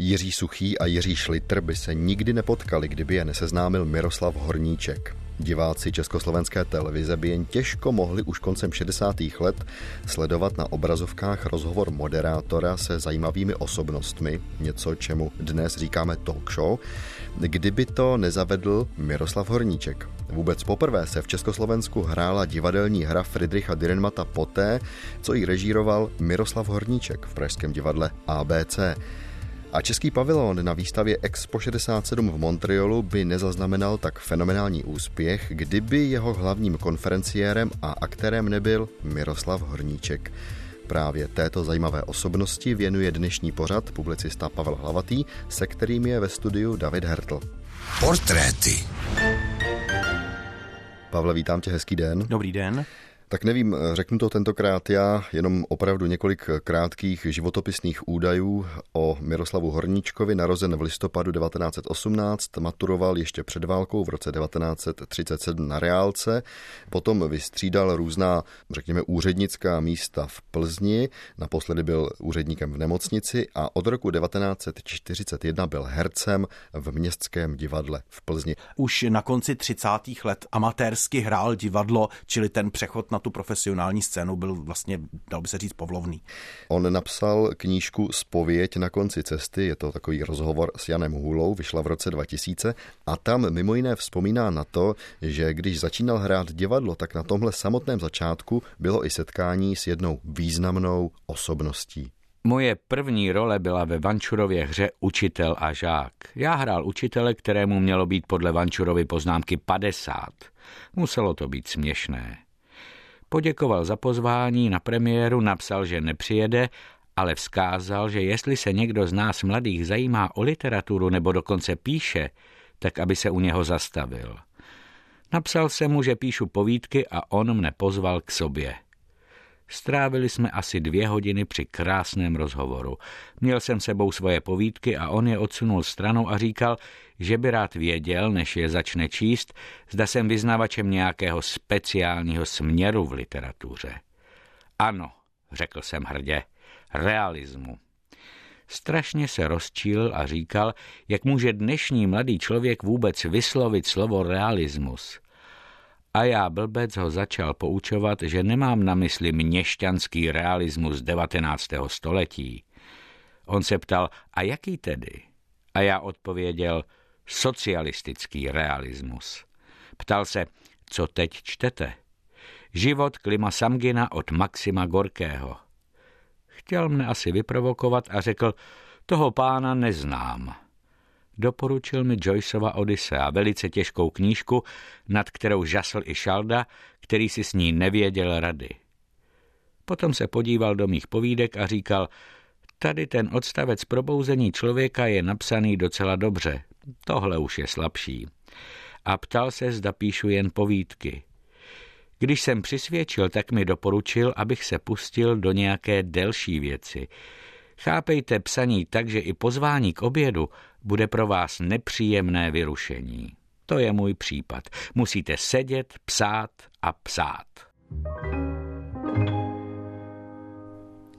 Jiří Suchý a Jiří Šlitr by se nikdy nepotkali, kdyby je neseznámil Miroslav Horníček. Diváci československé televize by jen těžko mohli už koncem 60. let sledovat na obrazovkách rozhovor moderátora se zajímavými osobnostmi, něco čemu dnes říkáme talk show, kdyby to nezavedl Miroslav Horníček. Vůbec poprvé se v Československu hrála divadelní hra Friedricha Dürrenmata poté, co ji režíroval Miroslav Horníček v Pražském divadle ABC. A český pavilon na výstavě Expo 67 v Montrealu by nezaznamenal tak fenomenální úspěch, kdyby jeho hlavním konferenciérem a aktérem nebyl Miroslav Horníček. Právě této zajímavé osobnosti věnuje dnešní pořad publicista Pavel Hlavatý, se kterým je ve studiu David Hertl. Portréty. Pavle, vítám tě, hezký den. Dobrý den. Tak nevím, řeknu to tentokrát já, jenom opravdu několik krátkých životopisných údajů o Miroslavu Horníčkovi, narozen v listopadu 1918, maturoval ještě před válkou v roce 1937 na Reálce, potom vystřídal různá, řekněme, úřednická místa v Plzni, naposledy byl úředníkem v nemocnici a od roku 1941 byl hercem v Městském divadle v Plzni. Už na konci 30. let amatérsky hrál divadlo, čili ten přechod na na tu profesionální scénu byl vlastně, dal by se říct, povlovný. On napsal knížku Spověď na konci cesty, je to takový rozhovor s Janem Hůlou, vyšla v roce 2000 a tam mimo jiné vzpomíná na to, že když začínal hrát divadlo, tak na tomhle samotném začátku bylo i setkání s jednou významnou osobností. Moje první role byla ve Vančurově hře Učitel a žák. Já hrál učitele, kterému mělo být podle Vančurovy poznámky 50. Muselo to být směšné. Poděkoval za pozvání na premiéru, napsal, že nepřijede, ale vzkázal, že jestli se někdo z nás mladých zajímá o literaturu nebo dokonce píše, tak aby se u něho zastavil. Napsal jsem mu, že píšu povídky a on mne pozval k sobě. Strávili jsme asi dvě hodiny při krásném rozhovoru. Měl jsem sebou svoje povídky a on je odsunul stranou a říkal, že by rád věděl, než je začne číst, zda jsem vyznavačem nějakého speciálního směru v literatuře. Ano, řekl jsem hrdě, realismu. Strašně se rozčíl a říkal, jak může dnešní mladý člověk vůbec vyslovit slovo realismus – a já blbec ho začal poučovat, že nemám na mysli měšťanský realismus 19. století. On se ptal, a jaký tedy? A já odpověděl, socialistický realismus. Ptal se, co teď čtete? Život Klima Samgina od Maxima Gorkého. Chtěl mne asi vyprovokovat a řekl, toho pána neznám doporučil mi Joyceova Odyssea, velice těžkou knížku, nad kterou žasl i Šalda, který si s ní nevěděl rady. Potom se podíval do mých povídek a říkal, tady ten odstavec probouzení člověka je napsaný docela dobře, tohle už je slabší. A ptal se, zda píšu jen povídky. Když jsem přisvědčil, tak mi doporučil, abych se pustil do nějaké delší věci. Chápejte psaní tak, že i pozvání k obědu bude pro vás nepříjemné vyrušení. To je můj případ. Musíte sedět, psát a psát.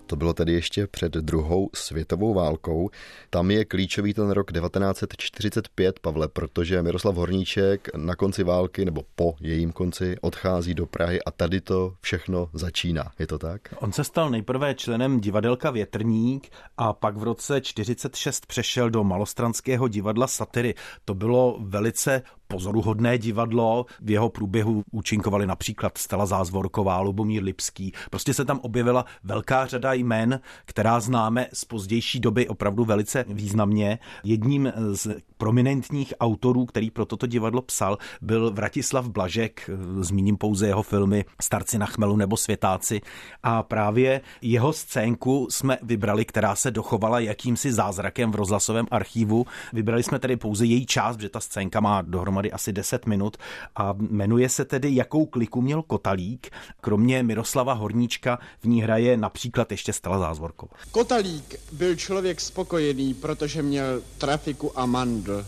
To bylo tedy ještě před druhou světovou válkou. Tam je klíčový ten rok 1945, Pavle, protože Miroslav Horníček na konci války nebo po jejím konci odchází do Prahy a tady to všechno začíná. Je to tak? On se stal nejprve členem divadelka Větrník a pak v roce 46 přešel do Malostranského divadla Satyry. To bylo velice pozoruhodné divadlo. V jeho průběhu účinkovali například Stella Zázvorková, Lubomír Lipský. Prostě se tam objevila velká řada jmen, která známe z pozdější doby opravdu velice významně. Jedním z prominentních autorů, který pro toto divadlo psal, byl Vratislav Blažek, zmíním pouze jeho filmy Starci na chmelu nebo Světáci. A právě jeho scénku jsme vybrali, která se dochovala jakýmsi zázrakem v rozhlasovém archivu. Vybrali jsme tedy pouze její část, protože ta scénka má dohromady asi 10 minut a jmenuje se tedy Jakou kliku měl Kotalík. Kromě Miroslava Horníčka v ní hraje například ještě Stella Zázvorková. Kotalík byl člověk spokojený, protože měl trafiku a mandl.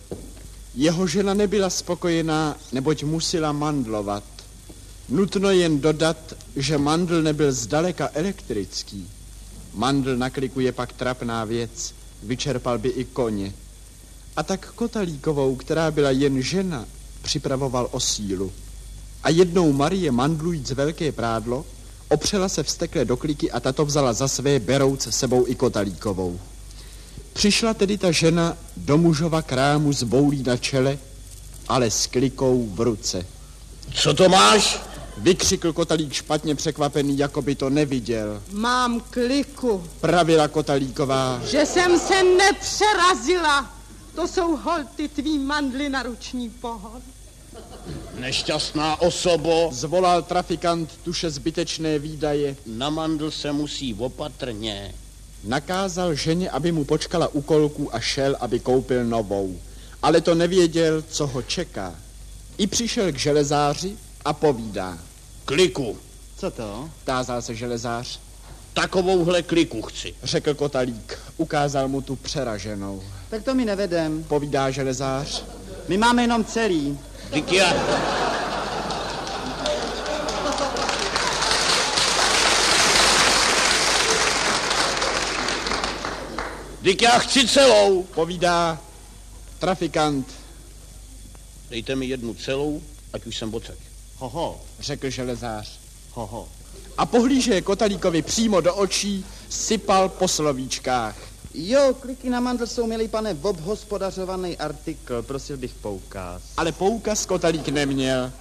Jeho žena nebyla spokojená, neboť musela mandlovat. Nutno jen dodat, že mandl nebyl zdaleka elektrický. Mandl na kliku je pak trapná věc. vyčerpal by i koně. A tak Kotalíkovou, která byla jen žena, připravoval o sílu. A jednou Marie mandlujíc velké prádlo, opřela se vstekle do kliky a tato vzala za své berouce sebou i Kotalíkovou. Přišla tedy ta žena do mužova krámu s boulí na čele, ale s klikou v ruce. Co to máš? Vykřikl Kotalík špatně překvapený, jako by to neviděl. Mám kliku. Pravila Kotalíková. Že jsem se nepřerazila. To jsou holty tvý mandly na ruční pohon. Nešťastná osobo. Zvolal trafikant tuše zbytečné výdaje. Na mandl se musí opatrně. Nakázal ženě, aby mu počkala u kolku a šel, aby koupil novou. Ale to nevěděl, co ho čeká. I přišel k železáři a povídá. Kliku. Co to? Tázal se železář. Takovouhle kliku chci. Řekl kotalík. Ukázal mu tu přeraženou. Tak to mi nevedem. Povídá železář. My máme jenom celý. Díky já... Díky já chci celou. Povídá trafikant. Dejte mi jednu celou, ať už jsem bocek. Hoho, řekl železář. Hoho. A pohlíže Kotalíkovi přímo do očí, sypal po slovíčkách. Jo, kliky na mandl jsou, milý pane, obhospodařovaný artikl, prosil bych poukaz. Ale poukaz Kotalík neměl.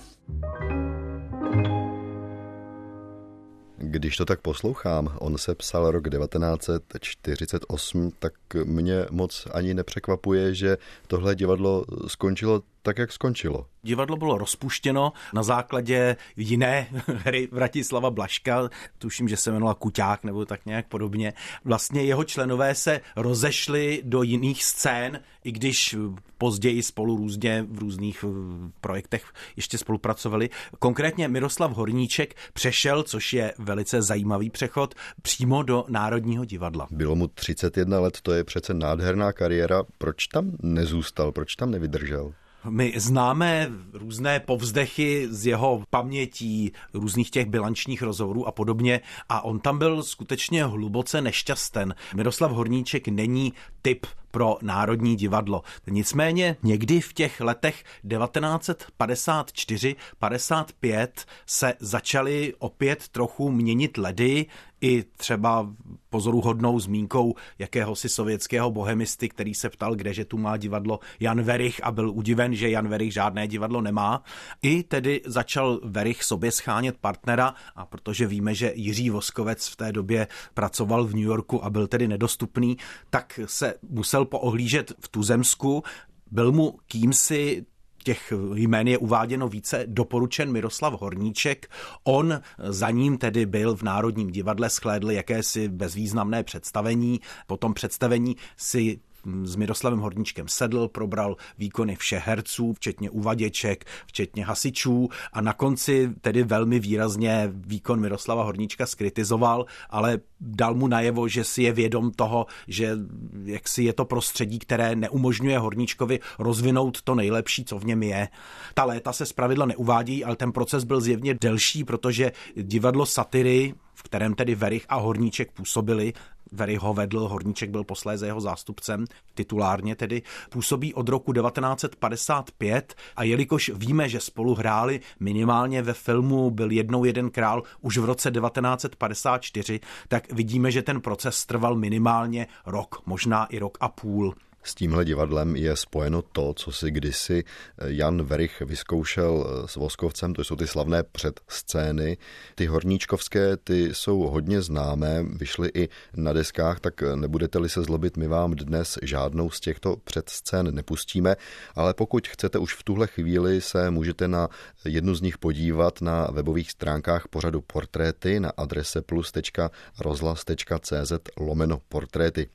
Když to tak poslouchám, on se psal rok 1948, tak mě moc ani nepřekvapuje, že tohle divadlo skončilo tak, jak skončilo. Divadlo bylo rozpuštěno na základě jiné hry Vratislava Blaška, tuším, že se jmenovala Kuťák nebo tak nějak podobně. Vlastně jeho členové se rozešli do jiných scén, i když později spolu různě v různých eh, projektech ještě spolupracovali. Konkrétně Miroslav Horníček přešel, což je velice zajímavý přechod, přímo do Národního divadla. Bylo mu 31 let, to je přece nádherná kariéra. Proč tam nezůstal, proč tam nevydržel? My známe různé povzdechy z jeho pamětí, různých těch bilančních rozhovorů a podobně a on tam byl skutečně hluboce nešťasten. Miroslav Horníček není typ pro Národní divadlo. Nicméně někdy v těch letech 1954-55 se začaly opět trochu měnit ledy, i třeba pozoruhodnou zmínkou jakéhosi sovětského bohemisty, který se ptal, kdeže tu má divadlo Jan Verich a byl udiven, že Jan Verich žádné divadlo nemá. I tedy začal Verich sobě schánět partnera a protože víme, že Jiří Voskovec v té době pracoval v New Yorku a byl tedy nedostupný, tak se musel poohlížet v Tuzemsku, byl mu kýmsi těch jmén je uváděno více, doporučen Miroslav Horníček. On za ním tedy byl v Národním divadle, schlédl jakési bezvýznamné představení. Po tom představení si s Miroslavem Horníčkem sedl, probral výkony všech herců, včetně uvaděček, včetně hasičů a na konci tedy velmi výrazně výkon Miroslava Horníčka skritizoval, ale dal mu najevo, že si je vědom toho, že jak si je to prostředí, které neumožňuje Horníčkovi rozvinout to nejlepší, co v něm je. Ta léta se zpravidla neuvádí, ale ten proces byl zjevně delší, protože divadlo satiry v kterém tedy Verich a Horníček působili, Very ho vedl, Horníček byl posléze jeho zástupcem, titulárně tedy, působí od roku 1955 a jelikož víme, že spolu hráli minimálně ve filmu Byl jednou jeden král už v roce 1954, tak vidíme, že ten proces trval minimálně rok, možná i rok a půl. S tímhle divadlem je spojeno to, co si kdysi Jan Verich vyzkoušel s Voskovcem, to jsou ty slavné předscény. Ty horníčkovské, ty jsou hodně známé, vyšly i na deskách, tak nebudete-li se zlobit, my vám dnes žádnou z těchto předscén nepustíme, ale pokud chcete už v tuhle chvíli se můžete na jednu z nich podívat na webových stránkách pořadu portréty na adrese plus.rozhlas.cz lomeno portréty.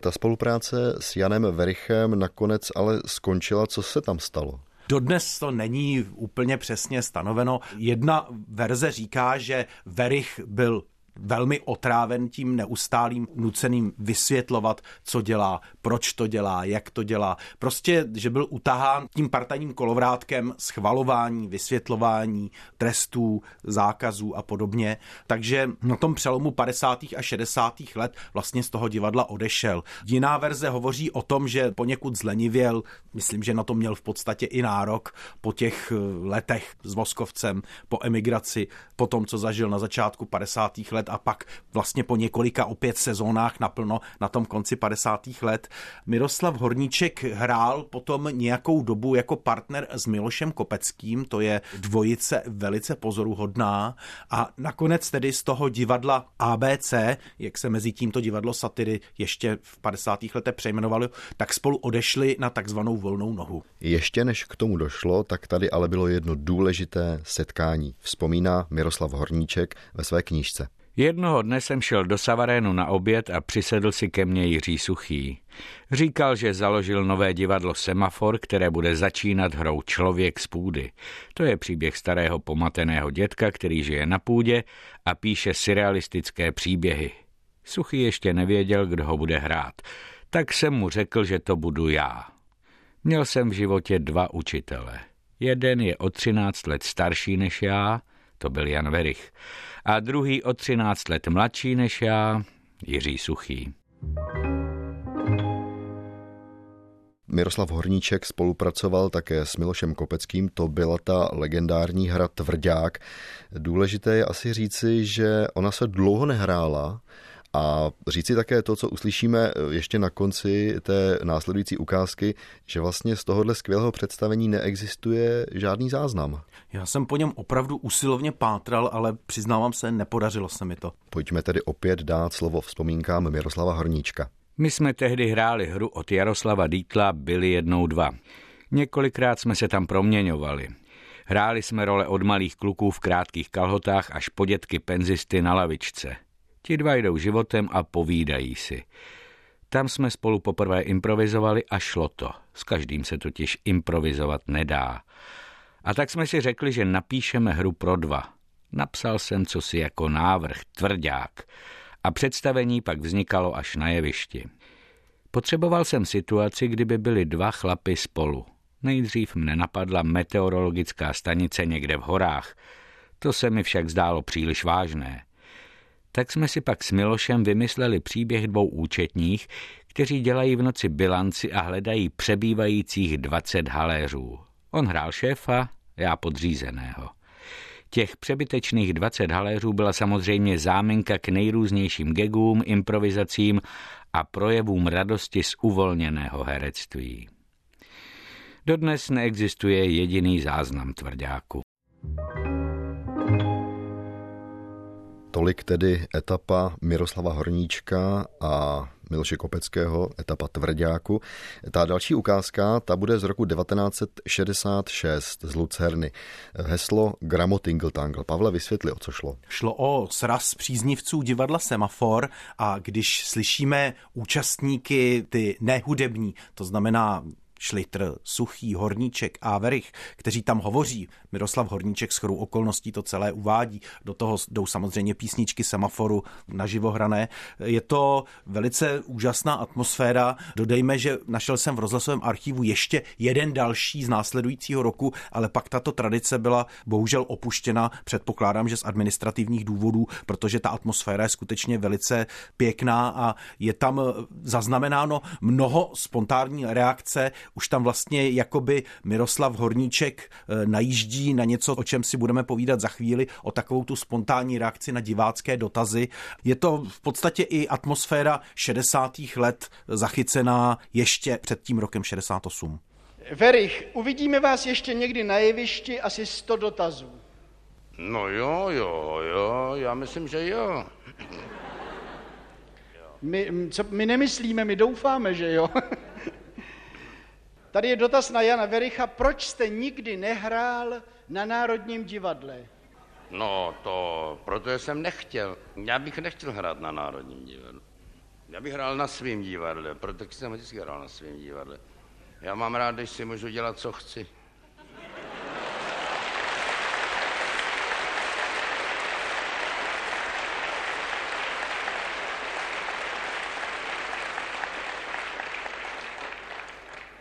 Ta spolupráce s Janem Verichem nakonec ale skončila. Co se tam stalo? Dodnes to není úplně přesně stanoveno. Jedna verze říká, že Verich byl velmi otráven tím neustálým nuceným vysvětlovat, co dělá, proč to dělá, jak to dělá. Prostě, že byl utahán tím partajním kolovrátkem schvalování, vysvětlování, trestů, zákazů a podobně. Takže na tom přelomu 50. a 60. let vlastně z toho divadla odešel. Jiná verze hovoří o tom, že poněkud zlenivěl, myslím, že na to měl v podstatě i nárok po těch eh, letech s Voskovcem, po emigraci, po tom, co zažil na začátku 50. let a pak vlastně po několika opět sezónách naplno na tom konci 50. let. Miroslav Horníček hrál potom nějakou dobu jako partner s Milošem Kopeckým, to je dvojice velice pozoruhodná a nakonec tedy z toho divadla ABC, jak se mezi tímto divadlo satiry ještě v 50. letech přejmenovalo, tak spolu odešli na takzvanou volnou nohu. Ještě než k tomu došlo, tak tady ale bylo jedno důležité setkání, vzpomíná Miroslav Horníček ve své knížce. Jednoho dne jsem šel do Savarénu na oběd a přisedl si ke mně Jiří Suchý. Říkal, že založil nové divadlo Semafor, které bude začínat hrou Člověk z půdy. To je příběh starého pomateného dětka, který žije na půdě a píše surrealistické příběhy. Suchý ještě nevěděl, kdo ho bude hrát, tak jsem mu řekl, že to budu já. Měl jsem v životě dva učitele. Jeden je o 13 let starší než já, to byl Jan Verich, a druhý o 13 let mladší než já, Jiří Suchý. Miroslav Horníček spolupracoval také s Milošem Kopeckým, to byla ta legendární hra Tvrdák. Důležité je asi říci, že ona se dlouho nehrála, a říci také to, co uslyšíme ještě na konci té následující ukázky, že vlastně z tohohle skvělého představení neexistuje žádný záznam. Já jsem po něm opravdu usilovně pátral, ale přiznávám se, nepodařilo se mi to. Pojďme tedy opět dát slovo vzpomínkám Miroslava Horníčka. My jsme tehdy hráli hru od Jaroslava Dítla Byli jednou dva. Několikrát jsme se tam proměňovali. Hráli jsme role od malých kluků v krátkých kalhotách až po dětky penzisty na lavičce. Ti dva jdou životem a povídají si. Tam jsme spolu poprvé improvizovali a šlo to. S každým se totiž improvizovat nedá. A tak jsme si řekli, že napíšeme hru pro dva. Napsal jsem co si jako návrh, tvrdák. A představení pak vznikalo až na jevišti. Potřeboval jsem situaci, kdyby byli dva chlapy spolu. Nejdřív mne napadla meteorologická stanice někde v horách. To se mi však zdálo příliš vážné. Tak jsme si pak s Milošem vymysleli příběh dvou účetních, kteří dělají v noci bilanci a hledají přebývajících 20 haléřů. On hrál šéfa, já podřízeného. Těch přebytečných 20 haléřů byla samozřejmě záminka k nejrůznějším gegům, improvizacím a projevům radosti z uvolněného herectví. Dodnes neexistuje jediný záznam tvrdáku. Tolik tedy etapa Miroslava Horníčka a Miloše Kopeckého, etapa Tvrdáku. Ta další ukázka, ta bude z roku 1966 z Lucerny. Heslo Gramotingle Pavle, vysvětli, o co šlo. Šlo o sraz příznivců divadla Semafor a když slyšíme účastníky, ty nehudební, to znamená Šlitr, Suchý, Horníček a Verich, kteří tam hovoří. Miroslav Horníček s chorou okolností to celé uvádí. Do toho jdou samozřejmě písničky semaforu na živohrané. Je to velice úžasná atmosféra. Dodejme, že našel jsem v rozhlasovém archivu ještě jeden další z následujícího roku, ale pak tato tradice byla bohužel opuštěna. Předpokládám, že z administrativních důvodů, protože ta atmosféra je skutečně velice pěkná a je tam zaznamenáno mnoho spontánní reakce už tam vlastně jakoby Miroslav Horníček eh, najíždí na něco, o čem si budeme povídat za chvíli, o takovou tu spontánní reakci na divácké dotazy. Je to v podstatě i atmosféra 60. let zachycená ještě před tím rokem 68. Verich, uvidíme vás ještě někdy na jevišti, asi 100 dotazů. No jo, jo, jo, já myslím, že jo. My, co, my nemyslíme, my doufáme, že jo. Tady je dotaz na Jana Vericha, proč jste nikdy nehrál na Národním divadle? No to, protože jsem nechtěl. Já bych nechtěl hrát na Národním divadle. Já bych hrál na svém divadle, protože jsem vždycky hrál na svém divadle. Já mám rád, když si můžu dělat, co chci.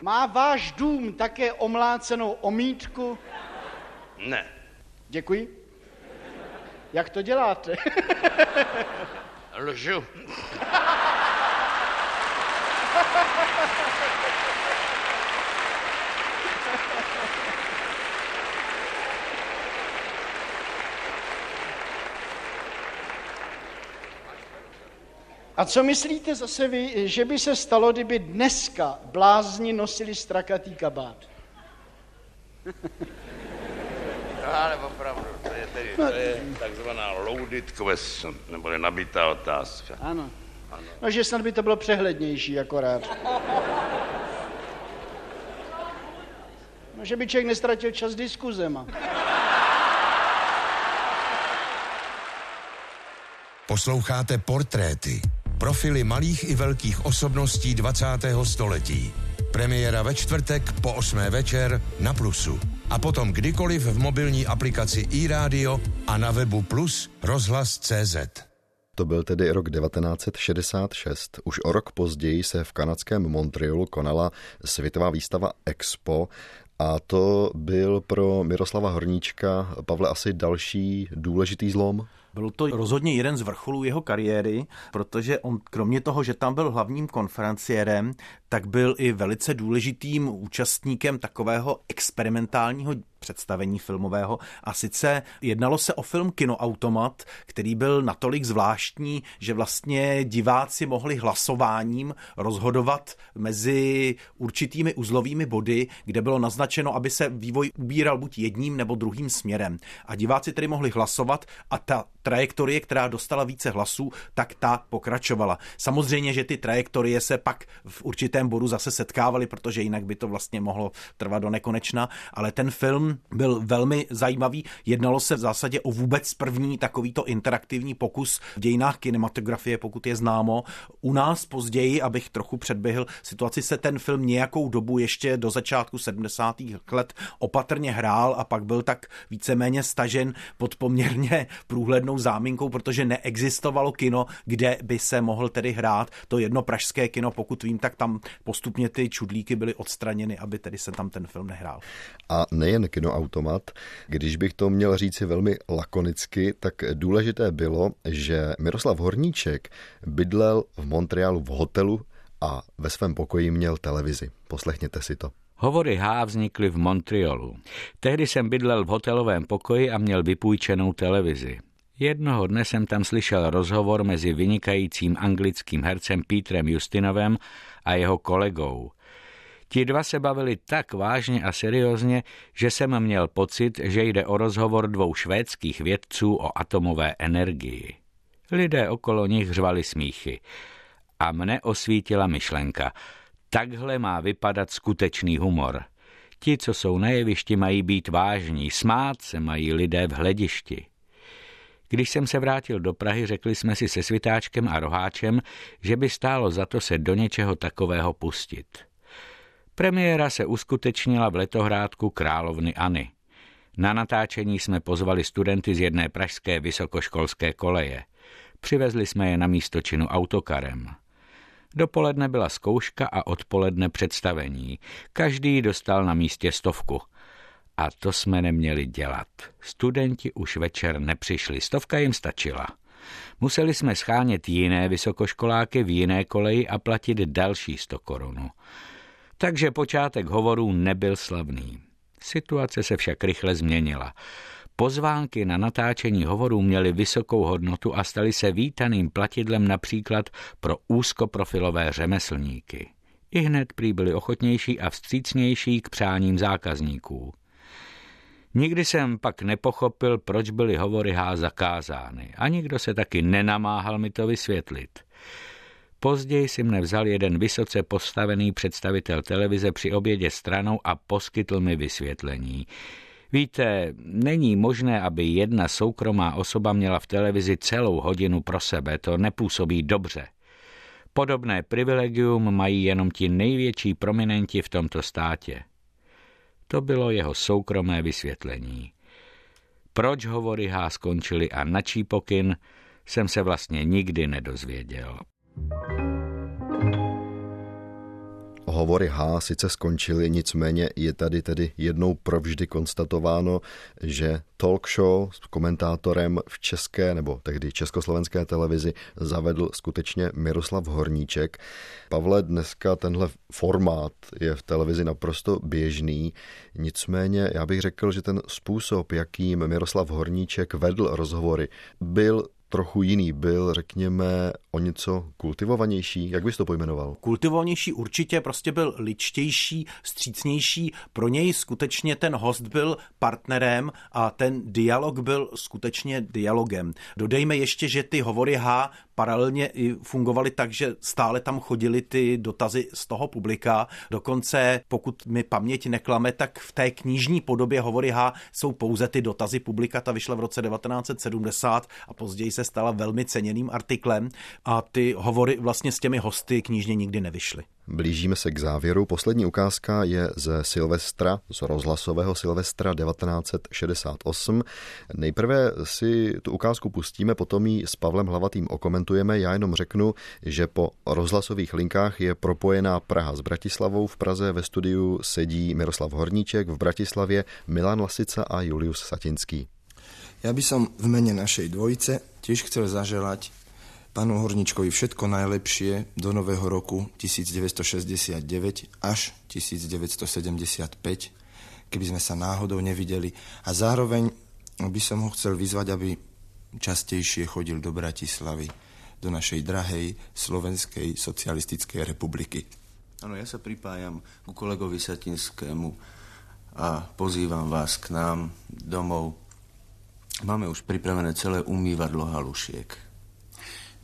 Má váš dům také omlácenou omítku? Ne. Děkuji. Jak to děláte? Lžu. A co myslíte zase vy, že by se stalo, kdyby dneska blázni nosili strakatý kabát? No, ale opravdu, to je, tedy, to je takzvaná loaded question, nebo nabitá otázka. Ano. ano. No, že snad by to bylo přehlednější akorát. No, že by člověk nestratil čas diskuzema. Posloucháte portréty. Profily malých i velkých osobností 20. století. Premiéra ve čtvrtek po 8. večer na Plusu. A potom kdykoliv v mobilní aplikaci iRádio a na webu Plus rozhlas CZ. To byl tedy rok 1966. Už o rok později se v kanadském Montrealu konala světová výstava Expo a to byl pro Miroslava Horníčka, Pavle, asi další důležitý zlom? Byl to rozhodně jeden z vrcholů jeho kariéry, protože on kromě toho, že tam byl hlavním konferenciérem, tak byl i velice důležitým účastníkem takového experimentálního představení filmového a sice jednalo se o film Kinoautomat, který byl natolik zvláštní, že vlastně diváci mohli hlasováním rozhodovat mezi určitými uzlovými body, kde bylo naznačeno, aby se vývoj ubíral buď jedním nebo druhým směrem. A diváci tedy mohli hlasovat a ta trajektorie, která dostala více hlasů, tak ta pokračovala. Samozřejmě, že ty trajektorie se pak v určitém bodu zase setkávaly, protože jinak by to vlastně mohlo trvat do nekonečna, ale ten film byl velmi zajímavý. Jednalo se v zásadě o vůbec první takovýto interaktivní pokus v dějinách kinematografie, pokud je známo. U nás později, abych trochu předběhl situaci, se ten film nějakou dobu ještě do začátku 70. let opatrně hrál a pak byl tak víceméně stažen pod poměrně průhlednou záminkou, protože neexistovalo kino, kde by se mohl tedy hrát to jedno pražské kino, pokud vím, tak tam postupně ty čudlíky byly odstraněny, aby tedy se tam ten film nehrál. A nejen kinoautomat, když bych to měl říci velmi lakonicky, tak důležité bylo, že Miroslav Horníček bydlel v Montrealu v hotelu a ve svém pokoji měl televizi. Poslechněte si to. Hovory H vznikly v Montrealu. Tehdy jsem bydlel v hotelovém pokoji a měl vypůjčenou televizi. Jednoho dne jsem tam slyšel rozhovor mezi vynikajícím anglickým hercem Petrem Justinovem a jeho kolegou. Ti dva se bavili tak vážně a seriózně, že jsem měl pocit, že jde o rozhovor dvou švédských vědců o atomové energii. Lidé okolo nich řvali smíchy. A mne osvítila myšlenka. Takhle má vypadat skutečný humor. Ti, co jsou na jevišti, mají být vážní, smát se mají lidé v hledišti. Když jsem se vrátil do Prahy, řekli jsme si se Svitáčkem a Roháčem, že by stálo za to se do něčeho takového pustit. Premiéra se uskutečnila v letohrádku královnyAny. Na natáčení jsme pozvali studenty z jedné pražské vysokoškolské koleje. Přivezli jsme je na místo činu autokarem. Dopoledne byla zkouška a odpoledne představení. Každý dostal na místě stovku – a to jsme neměli dělat. Studenti už večer nepřišli, stovka jim stačila. Museli jsme schánět jiné vysokoškoláky v jiné koleji a platit další sto korunu. Takže počátek hovorů nebyl slavný. Situace se však rychle změnila. Pozvánky na natáčení hovorů měly vysokou hodnotu a staly se vítaným platidlem například pro úzkoprofilové řemeslníky. I hned prý byli ochotnější a vstřícnější k přáním zákazníků. Nikdy jsem pak nepochopil, proč byly hovory H zakázány a nikdo se taky nenamáhal mi to vysvětlit. Později si mne vzal jeden vysoce postavený představitel televize při obědě stranou a poskytl mi vysvětlení. Víte, není možné, aby jedna soukromá osoba měla v televizi celou hodinu pro sebe, to nepůsobí dobře. Podobné privilegium mají jenom ti největší prominenti v tomto státě. To bylo jeho soukromé vysvětlení. Proč hovory H skončily a na čí pokyn, jsem se vlastně nikdy nedozvěděl. Hovory H sice skončily, nicméně je tady tedy jednou provždy konstatováno, že talk show s komentátorem v české nebo tehdy československé televizi zavedl skutečně Miroslav Horníček. Pavle, dneska tenhle formát je v televizi naprosto běžný, nicméně já bych řekl, že ten způsob, jakým Miroslav Horníček vedl rozhovory, byl trochu jiný, byl, řekněme, o něco kultivovanější? Jak bys to pojmenoval? Kultivovanější určitě, prostě byl ličtější, střícnější. Pro něj skutečně ten host byl partnerem a ten dialog byl skutečně dialogem. Dodejme ještě, že ty hovory H paralelně i fungovaly tak, že stále tam chodily ty dotazy z toho publika. Dokonce, pokud mi paměť neklame, tak v té knižní podobě hovory H jsou pouze ty dotazy publika. Ta vyšla v roce 1970 a později se stala velmi ceněným artiklem a ty hovory vlastně s těmi hosty knižně nikdy nevyšly. Blížíme se k závěru. Poslední ukázka je ze Silvestra, z rozhlasového Silvestra 1968. Nejprve si tu ukázku pustíme, potom ji s Pavlem Hlavatým okomentujeme. Já jenom řeknu, že po rozhlasových linkách je propojená Praha s Bratislavou. V Praze ve studiu sedí Miroslav Horníček, v Bratislavě Milan Lasica a Julius Satinský. Ja by som v mene našej dvojice tiež chcel zaželať pánu Horničkovi všetko najlepšie do nového roku 1969 až 1975, keby sme sa náhodou nevideli. A zároveň by som ho chcel vyzvať, aby častejšie chodil do Bratislavy, do našej drahej Slovenskej socialistickej republiky. Áno, ja sa pripájam ku kolegovi Satinskému a pozývam vás k nám domov Máme už připravené celé umývadlo halušiek.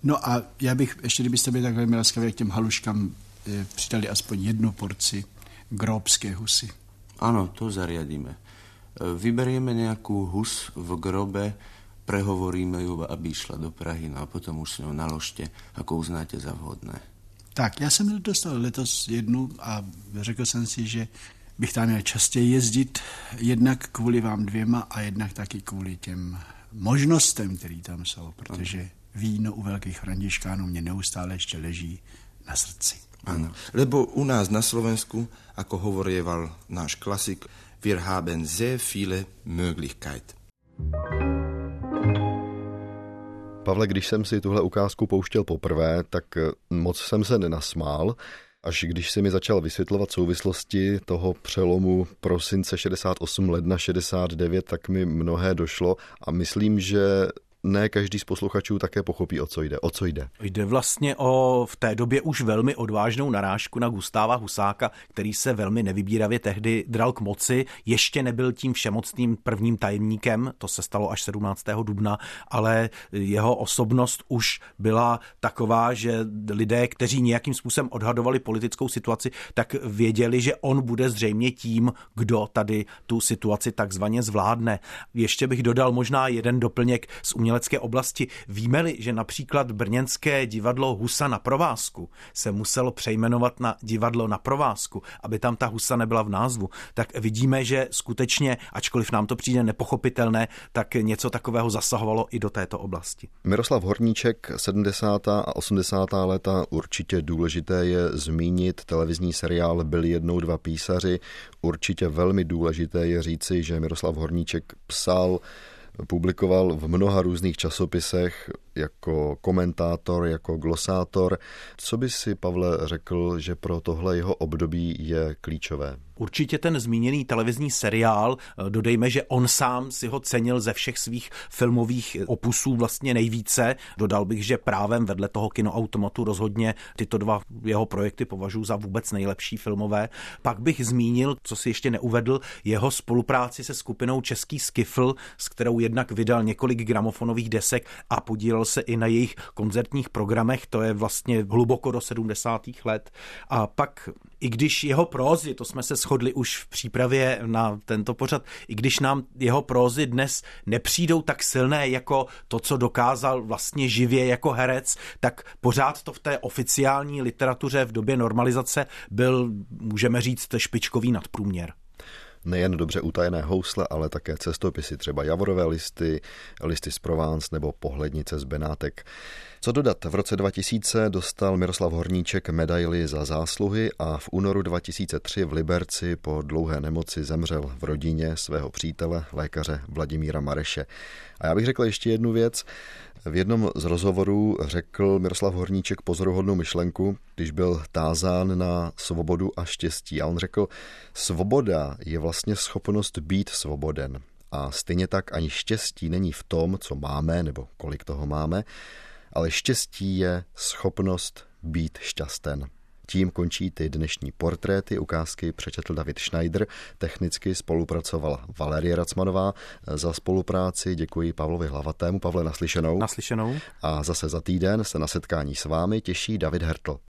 No a já bych, ještě kdybyste byli tak velmi laskaví, k těm haluškám e, přidali aspoň jednu porci gróbské husy. Ano, to zariadíme. Vyberieme nějakou hus v grobe, prehovoríme ju, aby šla do Prahy, no a potom už s ňou naložte, ako uznáte za vhodné. Tak, já jsem dostal letos jednu a řekl jsem si, že bych tam měl častěji jezdit, jednak kvůli vám dvěma a jednak taky kvůli těm možnostem, které tam jsou, protože víno u velkých františkánů mě neustále ještě leží na srdci. Ano, lebo u nás na Slovensku, ako hovorieval náš klasik, wir haben sehr viele Möglichkeit. Pavle, když jsem si tuhle ukázku pouštěl poprvé, tak moc jsem se nenasmál, Až když si mi začal vysvětlovat souvislosti toho přelomu prosince 68, ledna 69, tak mi mnohé došlo a myslím, že ne každý z posluchačů také pochopí, o co jde. O co jde? Jde vlastně o v té době už velmi odvážnou narážku na Gustáva Husáka, který se velmi nevybíravě tehdy dral k moci. Ještě nebyl tím všemocným prvním tajemníkem, to se stalo až 17. dubna, ale jeho osobnost už byla taková, že lidé, kteří nějakým způsobem odhadovali politickou situaci, tak věděli, že on bude zřejmě tím, kdo tady tu situaci takzvaně zvládne. Ještě bych dodal možná jeden doplněk z uměl umělecké oblasti. Víme-li, že například brněnské divadlo Husa na provázku se muselo přejmenovat na divadlo na provázku, aby tam ta Husa nebyla v názvu, tak vidíme, že skutečně, ačkoliv nám to přijde nepochopitelné, tak něco takového zasahovalo i do této oblasti. Miroslav Horníček, 70. a 80. léta, určitě důležité je zmínit televizní seriál Byli jednou dva písaři. Určitě velmi důležité je říci, že Miroslav Horníček psal publikoval v mnoha různých časopisech jako komentátor, jako glosátor. Co by si, Pavle, řekl, že pro tohle jeho období je klíčové? Určitě ten zmíněný televizní seriál, eh, dodejme, že on sám si ho cenil ze všech svých filmových opusů vlastně nejvíce. Dodal bych, že právem vedle toho kinoautomatu rozhodně tyto dva jeho projekty považuji za vůbec nejlepší filmové. Pak bych zmínil, co si ještě neuvedl, jeho spolupráci se skupinou Český Skifl, s kterou jednak vydal několik gramofonových desek a podílel se i na jejich koncertních programech, to je vlastně hluboko do 70. let. A pak, i když jeho prózy, to jsme se shodli už v přípravě na tento pořad, i když nám jeho prózy dnes nepřijdou tak silné jako to, co dokázal vlastně živě jako herec, tak pořád to v té oficiální literatuře v době normalizace byl, můžeme říct, špičkový nadprůměr. Nejen dobře utajené housle, ale také cestopisy, třeba javorové listy, listy z Provence nebo pohlednice z Benátek. Co dodat? V roce 2000 dostal Miroslav Horníček medaili za zásluhy a v únoru 2003 v Liberci po dlouhé nemoci zemřel v rodině svého přítele, lékaře Vladimíra Mareše. A já bych řekl ještě jednu věc. V jednom z rozhovorů řekl Miroslav Horníček pozoruhodnou myšlenku, když byl tázán na svobodu a štěstí. A on řekl, svoboda je vlastně schopnost být svoboden. A stejně tak ani štěstí není v tom, co máme nebo kolik toho máme, ale štěstí je schopnost být šťasten. Tím končí ty dnešní portréty, ukázky přečetl David Schneider, technicky spolupracovala Valerie Racmanová. Za spolupráci děkuji Pavlovi Hlavatému. Pavle, naslyšenou. Naslyšenou. A zase za týden se na setkání s vámi těší David Hertl.